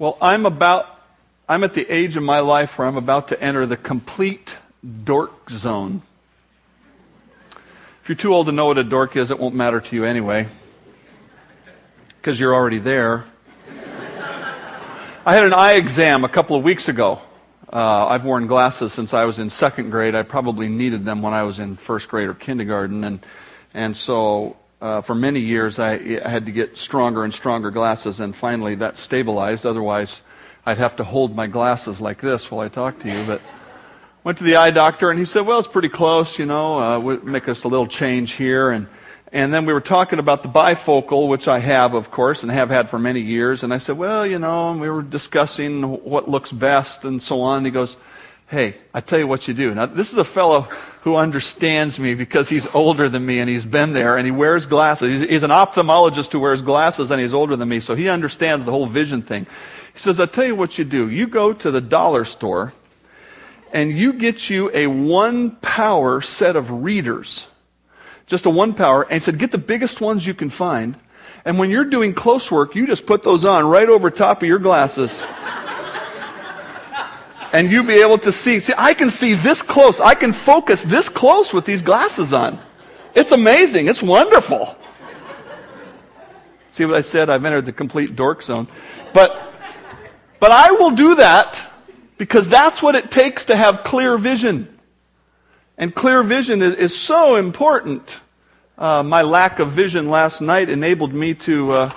Well, I'm about, I'm at the age of my life where I'm about to enter the complete dork zone. If you're too old to know what a dork is, it won't matter to you anyway, because you're already there. I had an eye exam a couple of weeks ago. Uh, I've worn glasses since I was in second grade. I probably needed them when I was in first grade or kindergarten, and and so uh, for many years, I, had to get stronger and stronger glasses, and finally that stabilized. Otherwise, I'd have to hold my glasses like this while I talk to you. But went to the eye doctor, and he said, "Well, it's pretty close. You know, uh, we'll make us a little change here." And and then we were talking about the bifocal, which I have, of course, and have had for many years. And I said, "Well, you know," and we were discussing what looks best and so on. And he goes, Hey, I tell you what you do. Now, this is a fellow who understands me because he's older than me and he's been there and he wears glasses. He's, he's an ophthalmologist who wears glasses and he's older than me, so he understands the whole vision thing. He says, I tell you what you do. You go to the dollar store and you get you a one power set of readers. Just a one power. And he said, get the biggest ones you can find. And when you're doing close work, you just put those on right over top of your glasses and you be able to see. See, I can see this close. I can focus this close with these glasses on. It's amazing. It's wonderful. See what I said? I've entered the complete dork zone. But, but I will do that because that's what it takes to have clear vision. And clear vision is, is so important. Uh, my lack of vision last night enabled me to. Uh,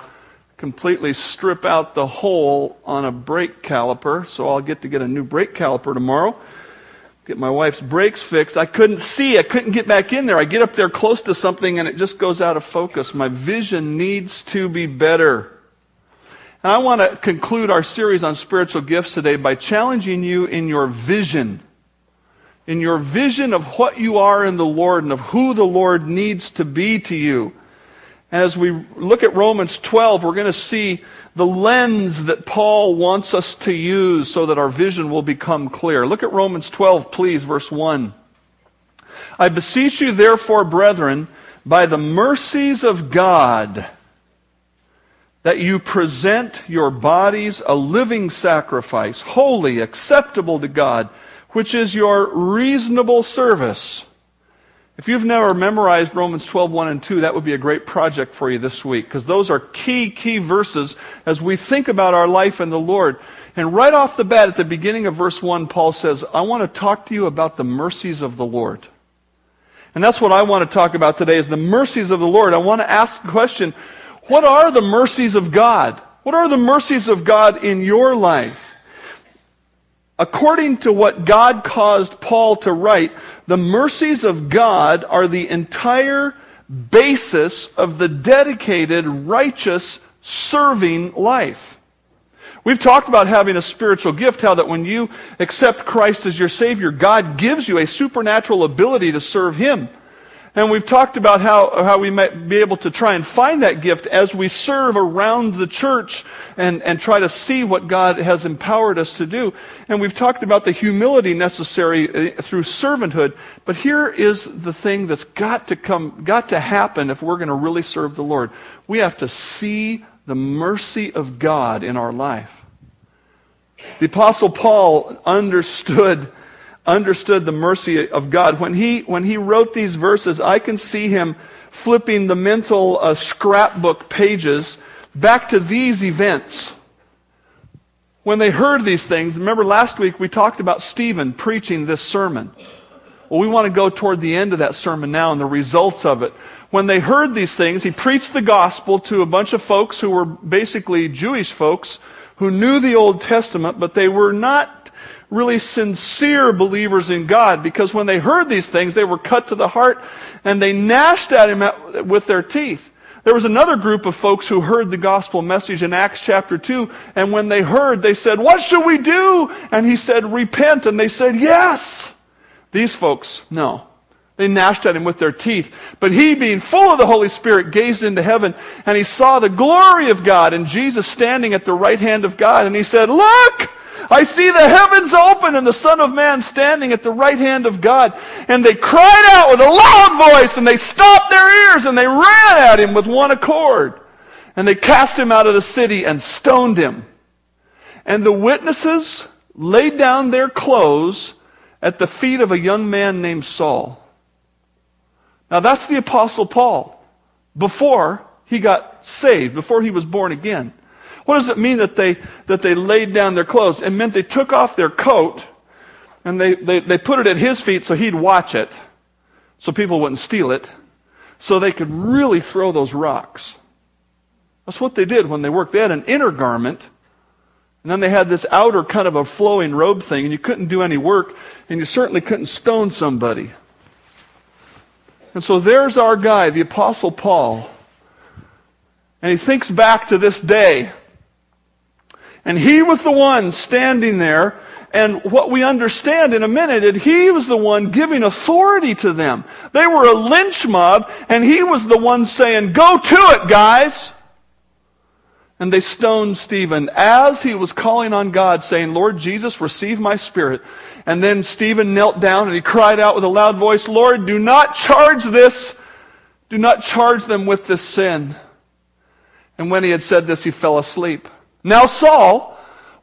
completely strip out the hole on a brake caliper, so I'll get to get a new brake caliper tomorrow. Get my wife's brakes fixed. I couldn't see. I couldn't get back in there. I get up there close to something and it just goes out of focus. My vision needs to be better. And I want to conclude our series on spiritual gifts today by challenging you in your vision. In your vision of what you are in the Lord and of who the Lord needs to be to you. And as we look at Romans 12, we're going to see the lens that Paul wants us to use so that our vision will become clear. Look at Romans 12, please, verse 1. I beseech you, therefore, brethren, by the mercies of God, that you present your bodies a living sacrifice, holy, acceptable to God, which is your reasonable service. If you've never memorized Romans 12, 1 and 2, that would be a great project for you this week, because those are key, key verses as we think about our life in the Lord. And right off the bat, at the beginning of verse 1, Paul says, I want to talk to you about the mercies of the Lord. And that's what I want to talk about today is the mercies of the Lord. I want to ask the question, what are the mercies of God? What are the mercies of God in your life? According to what God caused Paul to write, the mercies of God are the entire basis of the dedicated, righteous, serving life. We've talked about having a spiritual gift, how that when you accept Christ as your Savior, God gives you a supernatural ability to serve Him. And we've talked about how, how we might be able to try and find that gift as we serve around the church and, and try to see what God has empowered us to do. And we've talked about the humility necessary uh, through servanthood. But here is the thing that's got to come, got to happen if we're going to really serve the Lord. We have to see the mercy of God in our life. The apostle Paul understood understood the mercy of God. When he, when he wrote these verses, I can see him flipping the mental uh, scrapbook pages back to these events. When they heard these things, remember last week we talked about Stephen preaching this sermon. Well, we want to go toward the end of that sermon now and the results of it. When they heard these things, he preached the gospel to a bunch of folks who were basically Jewish folks who knew the Old Testament, but they were not really sincere believers in God because when they heard these things, they were cut to the heart and they gnashed at him with their teeth. There was another group of folks who heard the gospel message in Acts chapter 2, and when they heard, they said, What should we do? And he said, Repent. And they said, Yes. These folks, no. They gnashed at him with their teeth. But he, being full of the Holy Spirit, gazed into heaven, and he saw the glory of God and Jesus standing at the right hand of God, and he said, Look! I see the heavens open and the Son of Man standing at the right hand of God. And they cried out with a loud voice and they stopped their ears and they ran at him with one accord. And they cast him out of the city and stoned him. And the witnesses laid down their clothes at the feet of a young man named Saul. Now that's the Apostle Paul before he got saved, before he was born again. What does it mean that they, that they laid down their clothes? It meant they took off their coat and they, they, they put it at his feet so he'd watch it, so people wouldn't steal it, so they could really throw those rocks. That's what they did when they worked. They had an inner garment, and then they had this outer kind of a flowing robe thing, and you couldn't do any work, and you certainly couldn't stone somebody. And so there's our guy, the Apostle Paul. And he thinks back to this day. And he was the one standing there and what we understand in a minute is he was the one giving authority to them. They were a lynch mob, and he was the one saying, Go to it, guys! And they stoned Stephen as he was calling on God, saying, Lord Jesus, receive my spirit. And then Stephen knelt down and he cried out with a loud voice, Lord, do not charge this, do not charge them with this sin. And when he had said this, he fell asleep. Now Saul,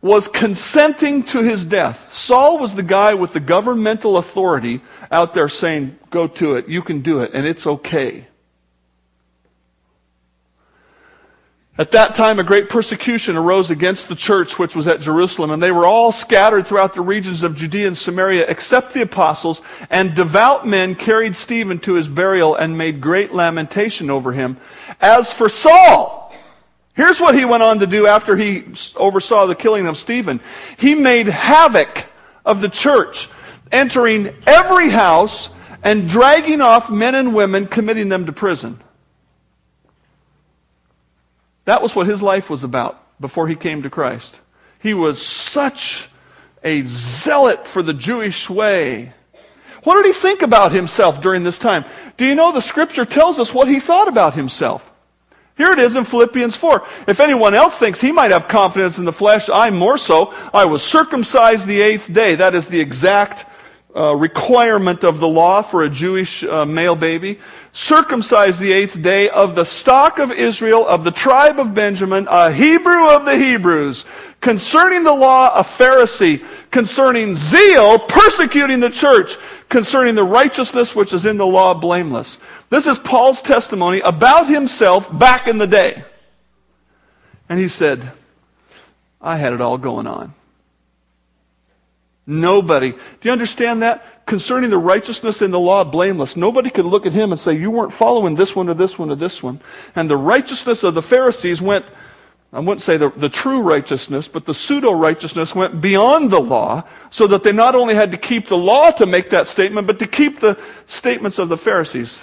was consenting to his death. Saul was the guy with the governmental authority out there saying, Go to it, you can do it, and it's okay. At that time, a great persecution arose against the church which was at Jerusalem, and they were all scattered throughout the regions of Judea and Samaria, except the apostles, and devout men carried Stephen to his burial and made great lamentation over him. As for Saul, Here's what he went on to do after he oversaw the killing of Stephen. He made havoc of the church, entering every house and dragging off men and women, committing them to prison. That was what his life was about before he came to Christ. He was such a zealot for the Jewish way. What did he think about himself during this time? Do you know the scripture tells us what he thought about himself? Here it is in Philippians 4. If anyone else thinks he might have confidence in the flesh, I more so. I was circumcised the eighth day. That is the exact uh, requirement of the law for a Jewish uh, male baby. Circumcised the eighth day of the stock of Israel, of the tribe of Benjamin, a Hebrew of the Hebrews. Concerning the law, a Pharisee. Concerning zeal, persecuting the church. Concerning the righteousness which is in the law, blameless. This is Paul's testimony about himself back in the day. And he said, I had it all going on. Nobody. Do you understand that? Concerning the righteousness in the law, blameless. Nobody could look at him and say, You weren't following this one or this one or this one. And the righteousness of the Pharisees went, I wouldn't say the, the true righteousness, but the pseudo righteousness went beyond the law, so that they not only had to keep the law to make that statement, but to keep the statements of the Pharisees.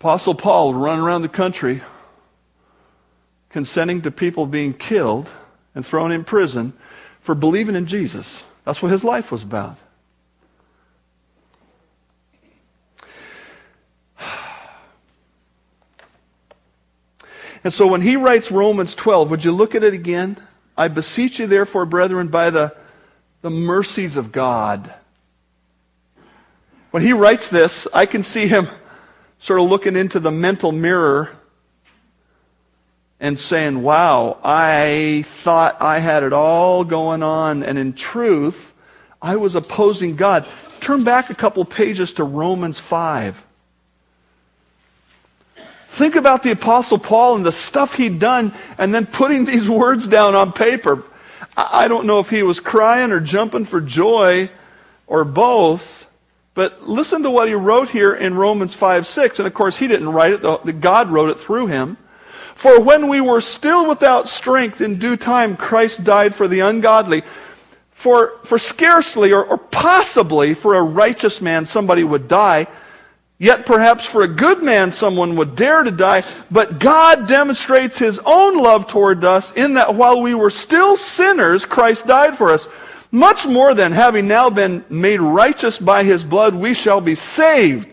Apostle Paul would run around the country consenting to people being killed and thrown in prison for believing in Jesus. That's what his life was about. And so when he writes Romans 12, would you look at it again? I beseech you, therefore, brethren, by the, the mercies of God. When he writes this, I can see him sort of looking into the mental mirror and saying, wow, I thought I had it all going on, and in truth, I was opposing God. Turn back a couple pages to Romans 5. Think about the Apostle Paul and the stuff he'd done, and then putting these words down on paper. I don't know if he was crying or jumping for joy or both. But listen to what he wrote here in Romans 5 6. And of course, he didn't write it, God wrote it through him. For when we were still without strength, in due time Christ died for the ungodly. For, for scarcely or, or possibly for a righteous man somebody would die. Yet perhaps for a good man someone would dare to die. But God demonstrates his own love toward us in that while we were still sinners, Christ died for us. Much more than having now been made righteous by his blood, we shall be saved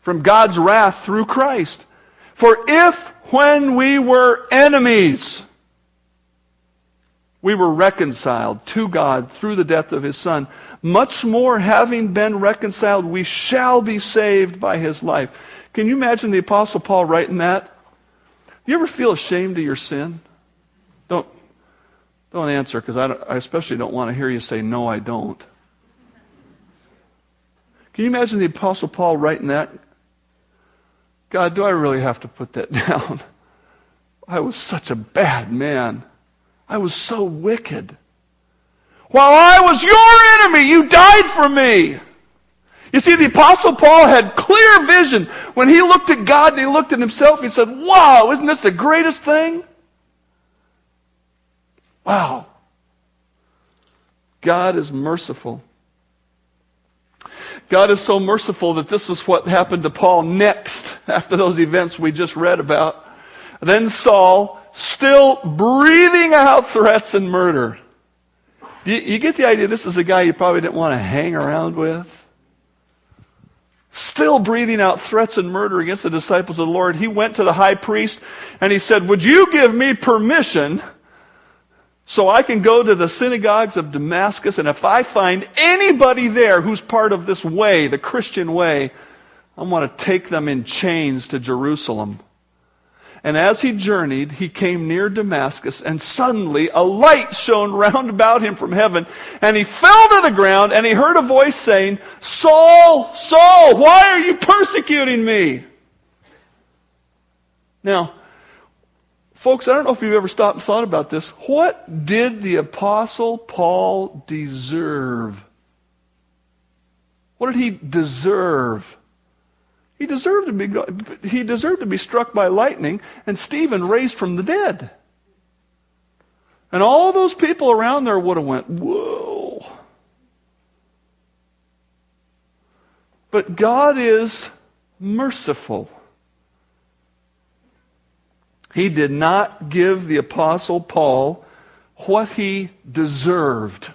from God's wrath through Christ. For if when we were enemies, we were reconciled to God through the death of his Son, much more having been reconciled, we shall be saved by his life. Can you imagine the Apostle Paul writing that? You ever feel ashamed of your sin? Don't, don't answer because I, I especially don't want to hear you say, No, I don't. Can you imagine the Apostle Paul writing that? God, do I really have to put that down? I was such a bad man. I was so wicked. While I was your enemy, you died for me. You see, the Apostle Paul had clear vision. When he looked at God and he looked at himself, he said, Wow, isn't this the greatest thing? Wow. God is merciful. God is so merciful that this is what happened to Paul next after those events we just read about. Then Saul, still breathing out threats and murder. You, you get the idea this is a guy you probably didn't want to hang around with? Still breathing out threats and murder against the disciples of the Lord. He went to the high priest and he said, Would you give me permission so I can go to the synagogues of Damascus, and if I find anybody there who's part of this way, the Christian way, I want to take them in chains to Jerusalem. And as he journeyed, he came near Damascus, and suddenly a light shone round about him from heaven, and he fell to the ground, and he heard a voice saying, Saul, Saul, why are you persecuting me? Now, Folks, I don't know if you've ever stopped and thought about this. What did the Apostle Paul deserve? What did he deserve? He deserved to be, he deserved to be struck by lightning and Stephen raised from the dead. And all those people around there would have went, whoa. But God is merciful. He did not give the Apostle Paul what he deserved.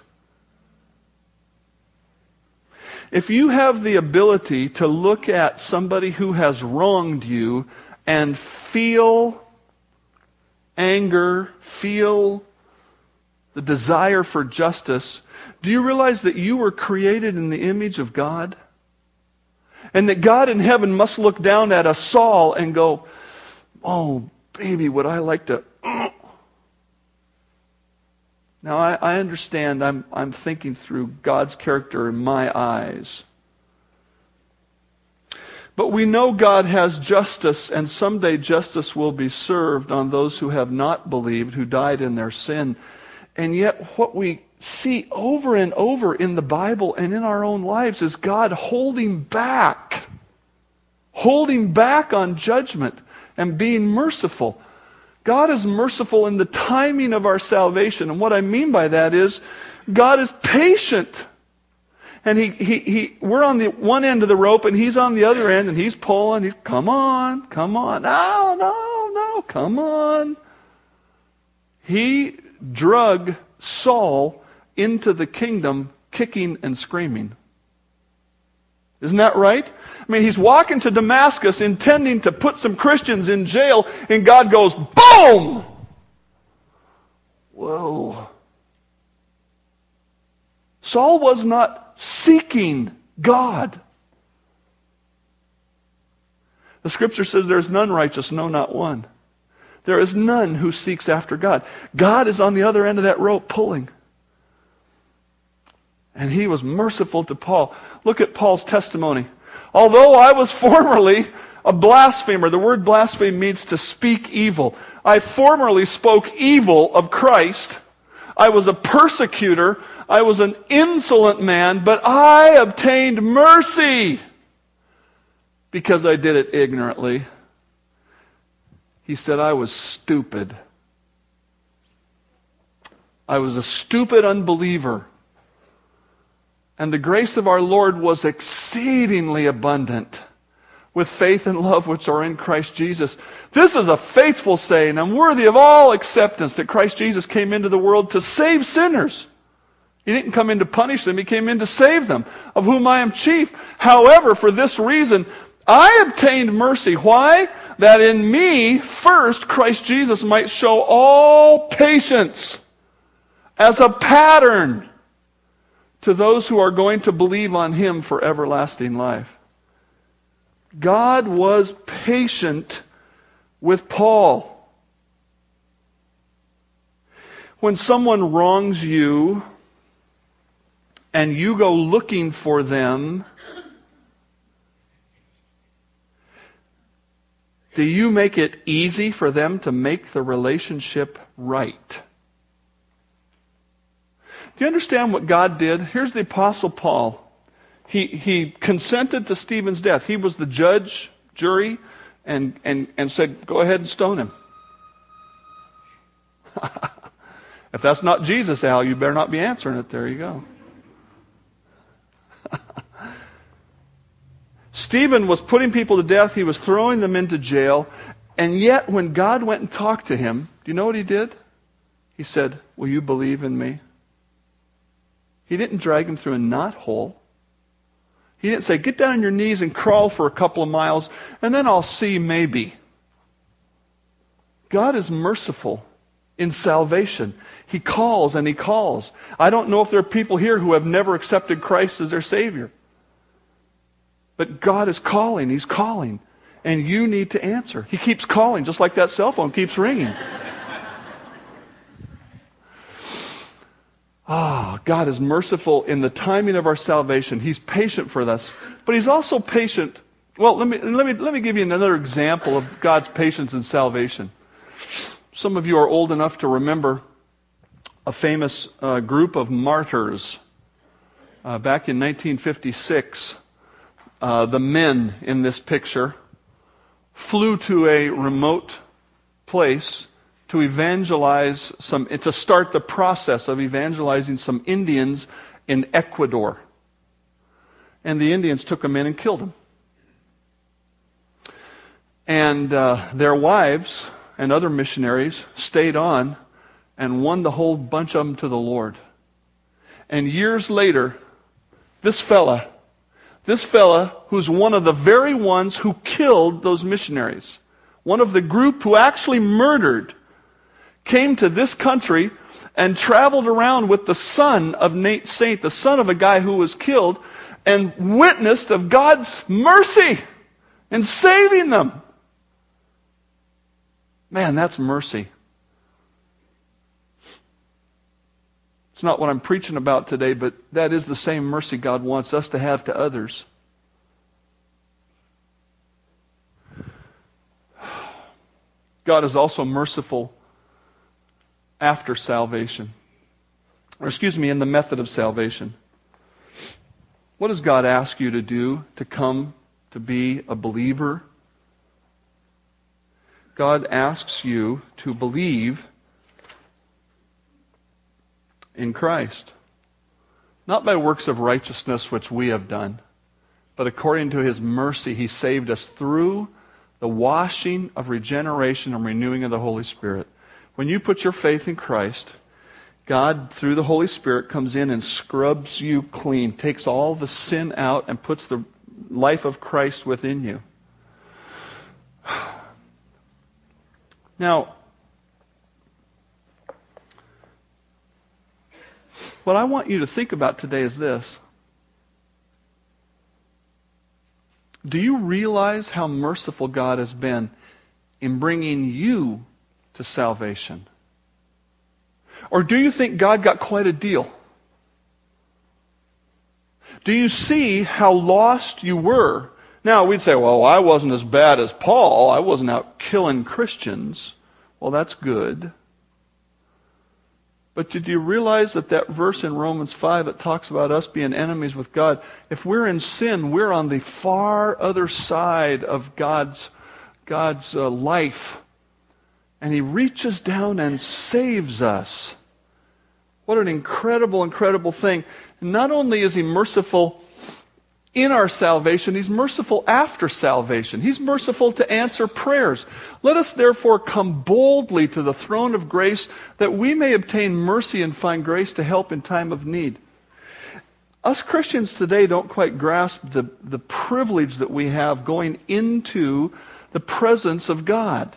If you have the ability to look at somebody who has wronged you and feel anger, feel the desire for justice, do you realize that you were created in the image of God? And that God in heaven must look down at a Saul and go, Oh, baby, would I like to. Now, I, I understand I'm, I'm thinking through God's character in my eyes. But we know God has justice, and someday justice will be served on those who have not believed, who died in their sin. And yet, what we see over and over in the Bible and in our own lives is God holding back, holding back on judgment and being merciful. God is merciful in the timing of our salvation. And what I mean by that is God is patient. And he, he, he, we're on the one end of the rope and he's on the other end and he's pulling. He's, come on, come on. No, no, no, come on. He drug Saul into the kingdom kicking and screaming. Isn't that right? I mean, he's walking to Damascus intending to put some Christians in jail, and God goes, boom! Whoa. Saul was not seeking God. The scripture says there is none righteous, no, not one. There is none who seeks after God. God is on the other end of that rope pulling. And he was merciful to Paul. Look at Paul's testimony. Although I was formerly a blasphemer, the word blaspheme means to speak evil. I formerly spoke evil of Christ. I was a persecutor. I was an insolent man, but I obtained mercy because I did it ignorantly. He said, I was stupid. I was a stupid unbeliever. And the grace of our Lord was exceedingly abundant with faith and love which are in Christ Jesus. This is a faithful saying and worthy of all acceptance that Christ Jesus came into the world to save sinners. He didn't come in to punish them, he came in to save them, of whom I am chief. However, for this reason, I obtained mercy. Why? That in me, first, Christ Jesus might show all patience as a pattern to those who are going to believe on him for everlasting life. God was patient with Paul. When someone wrongs you and you go looking for them, do you make it easy for them to make the relationship right? Do you understand what God did? Here's the Apostle Paul. He, he consented to Stephen's death. He was the judge, jury, and, and, and said, Go ahead and stone him. if that's not Jesus, Al, you better not be answering it. There you go. Stephen was putting people to death, he was throwing them into jail, and yet when God went and talked to him, do you know what he did? He said, Will you believe in me? He didn't drag him through a knot hole. He didn't say, Get down on your knees and crawl for a couple of miles, and then I'll see maybe. God is merciful in salvation. He calls and He calls. I don't know if there are people here who have never accepted Christ as their Savior. But God is calling. He's calling. And you need to answer. He keeps calling, just like that cell phone keeps ringing. Ah, oh, God is merciful in the timing of our salvation. He's patient for us. But He's also patient. Well, let me, let me, let me give you another example of God's patience in salvation. Some of you are old enough to remember a famous uh, group of martyrs. Uh, back in 1956, uh, the men in this picture flew to a remote place to evangelize some, to start the process of evangelizing some Indians in Ecuador. And the Indians took them in and killed them. And uh, their wives and other missionaries stayed on and won the whole bunch of them to the Lord. And years later, this fella this fella, who's one of the very ones who killed those missionaries, one of the group who actually murdered, came to this country and traveled around with the son of Nate Saint, the son of a guy who was killed, and witnessed of God's mercy in saving them. Man, that's mercy. It's not what I'm preaching about today, but that is the same mercy God wants us to have to others. God is also merciful after salvation. Or, excuse me, in the method of salvation. What does God ask you to do to come to be a believer? God asks you to believe in Christ. Not by works of righteousness which we have done, but according to his mercy, he saved us through the washing of regeneration and renewing of the Holy Spirit. When you put your faith in Christ, God, through the Holy Spirit, comes in and scrubs you clean, takes all the sin out, and puts the life of Christ within you. Now, What I want you to think about today is this. Do you realize how merciful God has been in bringing you to salvation? Or do you think God got quite a deal? Do you see how lost you were? Now, we'd say, well, I wasn't as bad as Paul. I wasn't out killing Christians. Well, that's good. But did you realize that that verse in Romans 5 that talks about us being enemies with God, if we're in sin, we're on the far other side of God's, God's uh, life. And He reaches down and saves us. What an incredible, incredible thing. Not only is He merciful in our salvation, He's merciful after salvation. He's merciful to answer prayers. Let us therefore come boldly to the throne of grace that we may obtain mercy and find grace to help in time of need. Us Christians today don't quite grasp the, the privilege that we have going into the presence of God.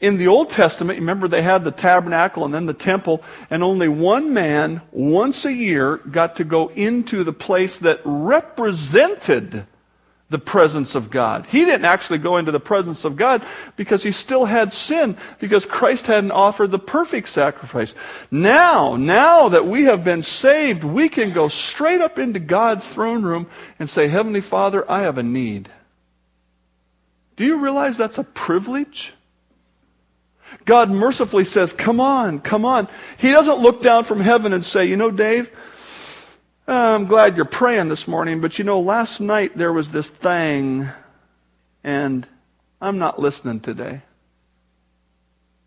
In the Old Testament, remember they had the tabernacle and then the temple, and only one man once a year got to go into the place that represented the presence of God. He didn't actually go into the presence of God because he still had sin, because Christ hadn't offered the perfect sacrifice. Now, now that we have been saved, we can go straight up into God's throne room and say, Heavenly Father, I have a need. Do you realize that's a privilege? God mercifully says, Come on, come on. He doesn't look down from heaven and say, You know, Dave, I'm glad you're praying this morning, but you know, last night there was this thing, and I'm not listening today.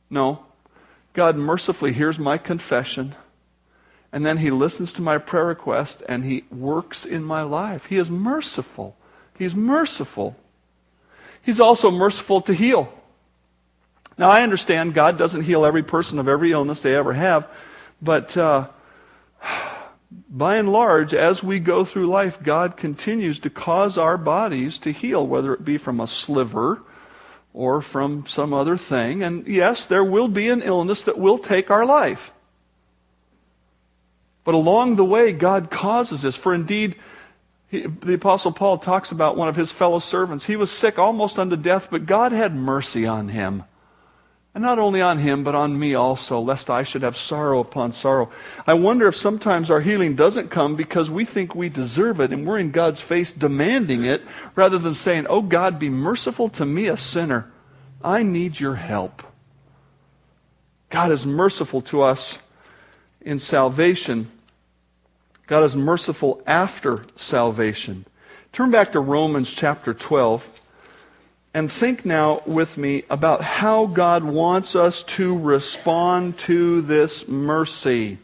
No. God mercifully hears my confession, and then He listens to my prayer request, and He works in my life. He is merciful. He's merciful. He's also merciful to heal. Now, I understand God doesn't heal every person of every illness they ever have, but. Uh, by and large, as we go through life, God continues to cause our bodies to heal, whether it be from a sliver or from some other thing. And yes, there will be an illness that will take our life. But along the way, God causes this. For indeed, he, the Apostle Paul talks about one of his fellow servants. He was sick almost unto death, but God had mercy on him. And not only on him, but on me also, lest I should have sorrow upon sorrow. I wonder if sometimes our healing doesn't come because we think we deserve it and we're in God's face demanding it rather than saying, Oh God, be merciful to me, a sinner. I need your help. God is merciful to us in salvation. God is merciful after salvation. Turn back to Romans chapter 12. And think now with me about how God wants us to respond to this mercy.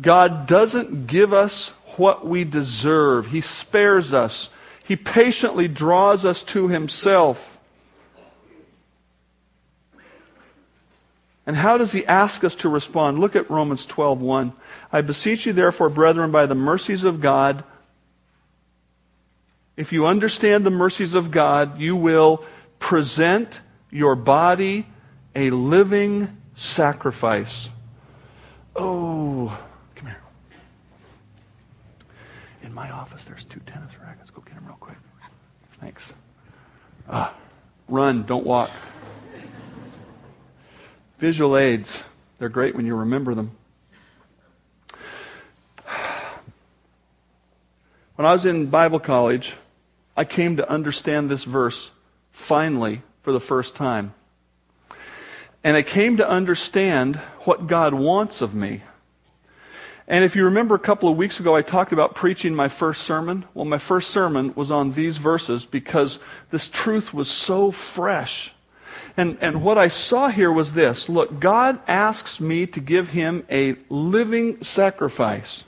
God doesn't give us what we deserve, He spares us, He patiently draws us to Himself. And how does he ask us to respond? Look at Romans 12:1. I beseech you therefore, brethren, by the mercies of God, if you understand the mercies of God, you will present your body a living sacrifice. Oh, come here. In my office, there's two tennis rackets. Go get them real quick. Thanks. Ah, run, don't walk. Visual aids, they're great when you remember them. When I was in Bible college, I came to understand this verse finally for the first time. And I came to understand what God wants of me. And if you remember a couple of weeks ago, I talked about preaching my first sermon. Well, my first sermon was on these verses because this truth was so fresh. And, and what I saw here was this look, God asks me to give him a living sacrifice.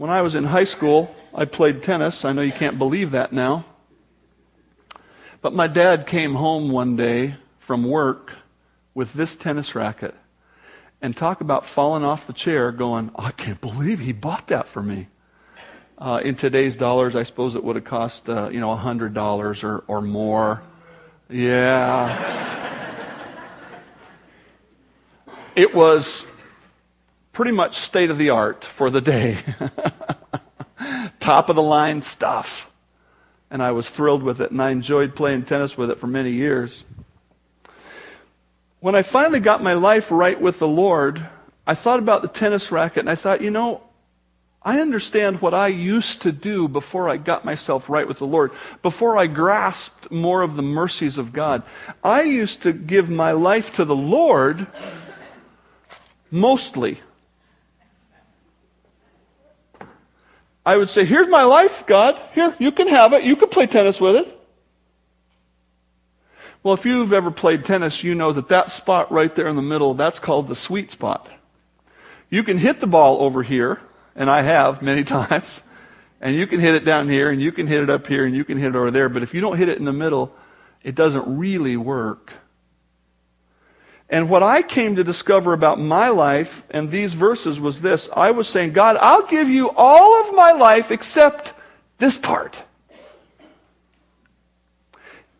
When I was in high school, I played tennis. I know you can't believe that now. But my dad came home one day from work with this tennis racket and talk about falling off the chair going, I can't believe he bought that for me. Uh, in today's dollars, I suppose it would have cost, uh, you know, $100 or, or more. Yeah. it was pretty much state of the art for the day. Top of the line stuff. And I was thrilled with it, and I enjoyed playing tennis with it for many years. When I finally got my life right with the Lord, I thought about the tennis racket, and I thought, you know, I understand what I used to do before I got myself right with the Lord, before I grasped more of the mercies of God. I used to give my life to the Lord mostly. I would say, Here's my life, God. Here, you can have it. You can play tennis with it. Well, if you've ever played tennis, you know that that spot right there in the middle, that's called the sweet spot. You can hit the ball over here, and I have many times, and you can hit it down here, and you can hit it up here, and you can hit it over there, but if you don't hit it in the middle, it doesn't really work. And what I came to discover about my life and these verses was this. I was saying, God, I'll give you all of my life except this part.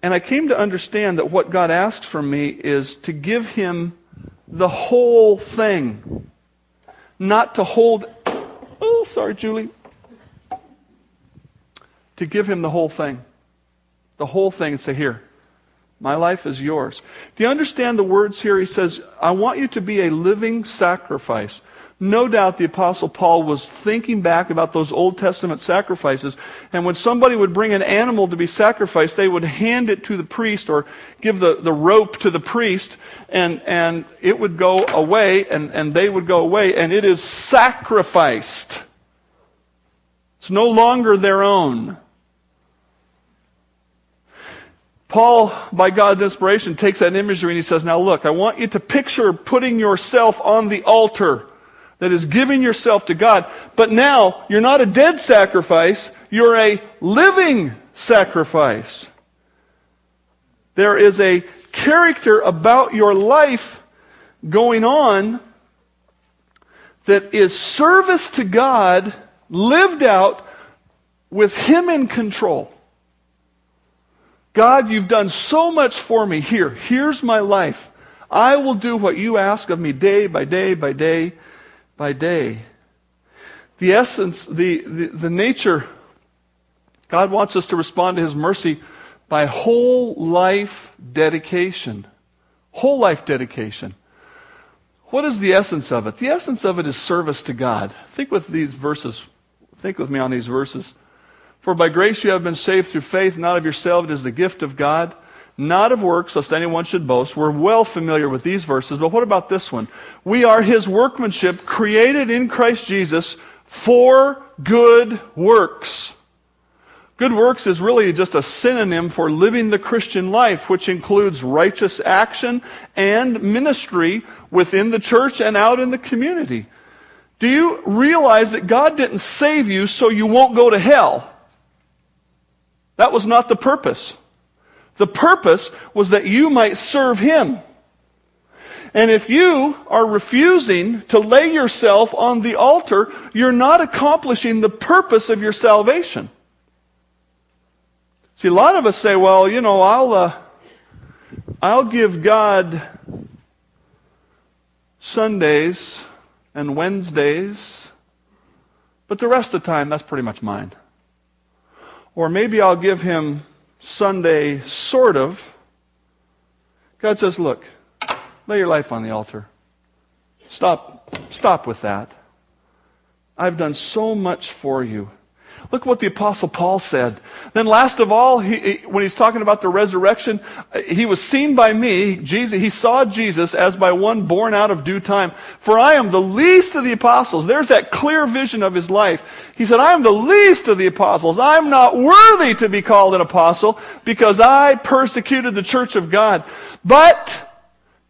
And I came to understand that what God asks from me is to give him the whole thing, not to hold. Oh, sorry, Julie. to give him the whole thing. The whole thing and say, Here, my life is yours. Do you understand the words here? He says, I want you to be a living sacrifice. No doubt the Apostle Paul was thinking back about those Old Testament sacrifices. And when somebody would bring an animal to be sacrificed, they would hand it to the priest or give the, the rope to the priest, and, and it would go away, and, and they would go away, and it is sacrificed. It's no longer their own. Paul, by God's inspiration, takes that imagery and he says, Now look, I want you to picture putting yourself on the altar that is giving yourself to God. But now, you're not a dead sacrifice, you're a living sacrifice. There is a character about your life going on that is service to God lived out with Him in control. God, you've done so much for me. Here, here's my life. I will do what you ask of me day by day by day by day. The essence, the, the, the nature, God wants us to respond to His mercy by whole life dedication. Whole life dedication. What is the essence of it? The essence of it is service to God. Think with these verses. Think with me on these verses. For by grace you have been saved through faith, not of yourself, it is the gift of God, not of works, lest anyone should boast. We're well familiar with these verses, but what about this one? We are his workmanship, created in Christ Jesus for good works. Good works is really just a synonym for living the Christian life, which includes righteous action and ministry within the church and out in the community. Do you realize that God didn't save you so you won't go to hell? That was not the purpose. The purpose was that you might serve Him. And if you are refusing to lay yourself on the altar, you're not accomplishing the purpose of your salvation. See, a lot of us say, well, you know, I'll, uh, I'll give God Sundays and Wednesdays, but the rest of the time, that's pretty much mine. Or maybe I'll give him Sunday, sort of. God says, look, lay your life on the altar. Stop, stop with that. I've done so much for you. Look what the apostle Paul said. Then last of all, he, when he's talking about the resurrection, uh, he was seen by me, Jesus, he saw Jesus as by one born out of due time. For I am the least of the apostles. There's that clear vision of his life. He said, I am the least of the apostles. I'm not worthy to be called an apostle because I persecuted the church of God. But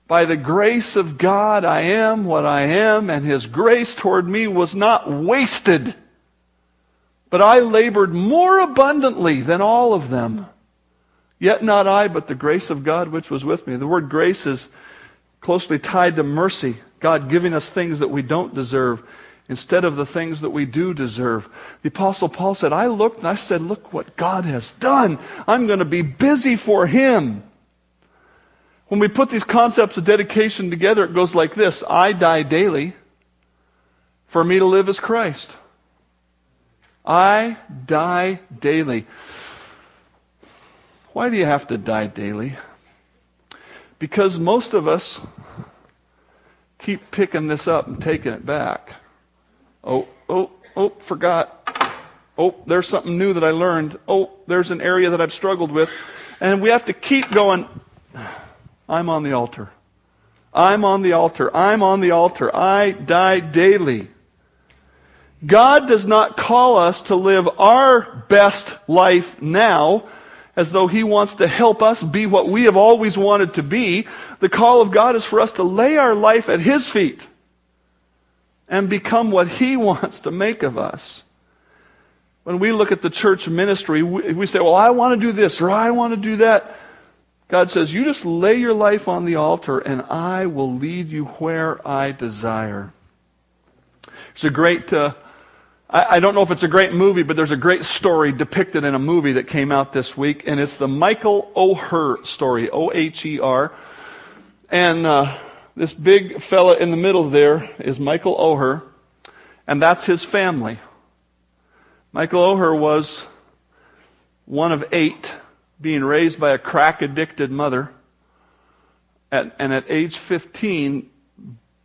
by the grace of God, I am what I am, and his grace toward me was not wasted. But I labored more abundantly than all of them. Yet not I, but the grace of God which was with me. The word grace is closely tied to mercy. God giving us things that we don't deserve instead of the things that we do deserve. The apostle Paul said, I looked and I said, look what God has done. I'm going to be busy for him. When we put these concepts of dedication together, it goes like this. I die daily. For me to live is Christ. I die daily. Why do you have to die daily? Because most of us keep picking this up and taking it back. Oh, oh, oh, forgot. Oh, there's something new that I learned. Oh, there's an area that I've struggled with. And we have to keep going. I'm on the altar. I'm on the altar. I'm on the altar. I die daily. God does not call us to live our best life now as though He wants to help us be what we have always wanted to be. The call of God is for us to lay our life at His feet and become what He wants to make of us. When we look at the church ministry, we say, Well, I want to do this or I want to do that. God says, You just lay your life on the altar and I will lead you where I desire. There's a great. Uh, I, I don't know if it's a great movie, but there's a great story depicted in a movie that came out this week, and it's the Michael Oher story, O H E R. And uh, this big fella in the middle there is Michael Oher, and that's his family. Michael Oher was one of eight, being raised by a crack addicted mother. At, and at age 15,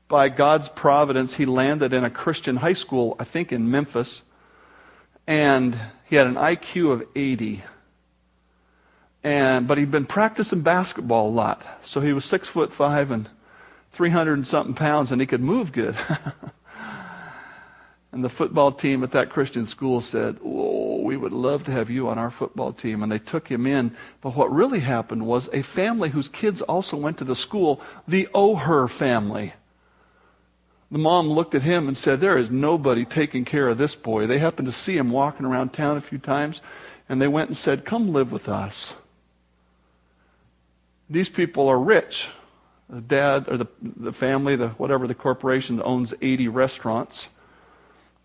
by God's providence, he landed in a Christian high school, I think in Memphis. And he had an IQ of 80. And, but he'd been practicing basketball a lot. So he was six foot five and 300 and something pounds, and he could move good. and the football team at that Christian school said, Oh, we would love to have you on our football team. And they took him in. But what really happened was a family whose kids also went to the school, the Oher family. The mom looked at him and said, There is nobody taking care of this boy. They happened to see him walking around town a few times, and they went and said, Come live with us. These people are rich the dad or the, the family, the whatever the corporation owns 80 restaurants.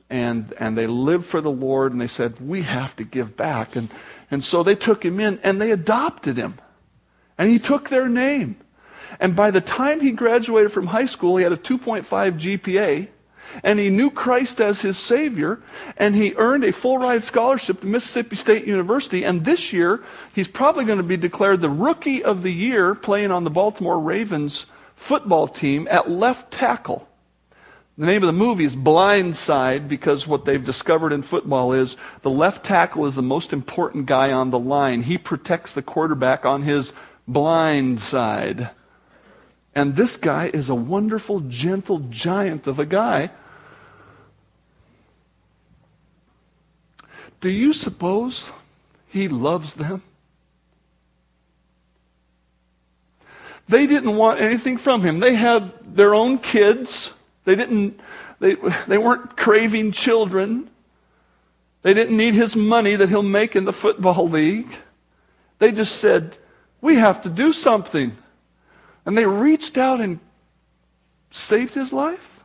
And, and they live for the Lord, and they said, We have to give back. And, and so they took him in and they adopted him. And he took their name. And by the time he graduated from high school, he had a 2.5 GPA and he knew Christ as his Savior, and he earned a full ride scholarship to Mississippi State University. And this year, he's probably going to be declared the Rookie of the Year playing on the Baltimore Ravens football team at left tackle. The name of the movie is Blind Side because what they've discovered in football is the left tackle is the most important guy on the line. He protects the quarterback on his blind side. And this guy is a wonderful, gentle giant of a guy Do you suppose he loves them? They didn't want anything from him. They had their own kids. They didn't they, they weren't craving children. They didn't need his money that he'll make in the football league. They just said, "We have to do something." And they reached out and saved his life.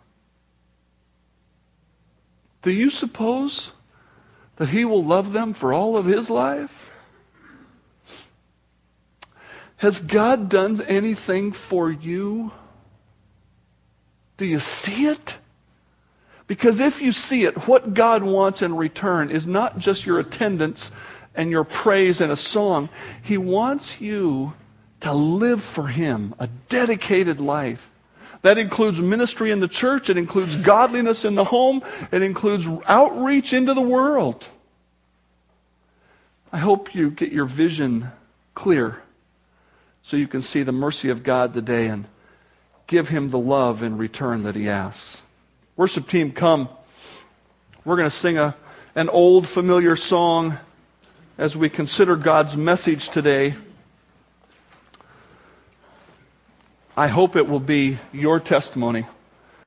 Do you suppose that he will love them for all of his life? Has God done anything for you? Do you see it? Because if you see it, what God wants in return is not just your attendance and your praise and a song. He wants you to live for Him, a dedicated life. That includes ministry in the church. It includes godliness in the home. It includes outreach into the world. I hope you get your vision clear so you can see the mercy of God today and give him the love in return that he asks. Worship team, come. We're going to sing a, an old familiar song as we consider God's message today. I hope it will be your testimony.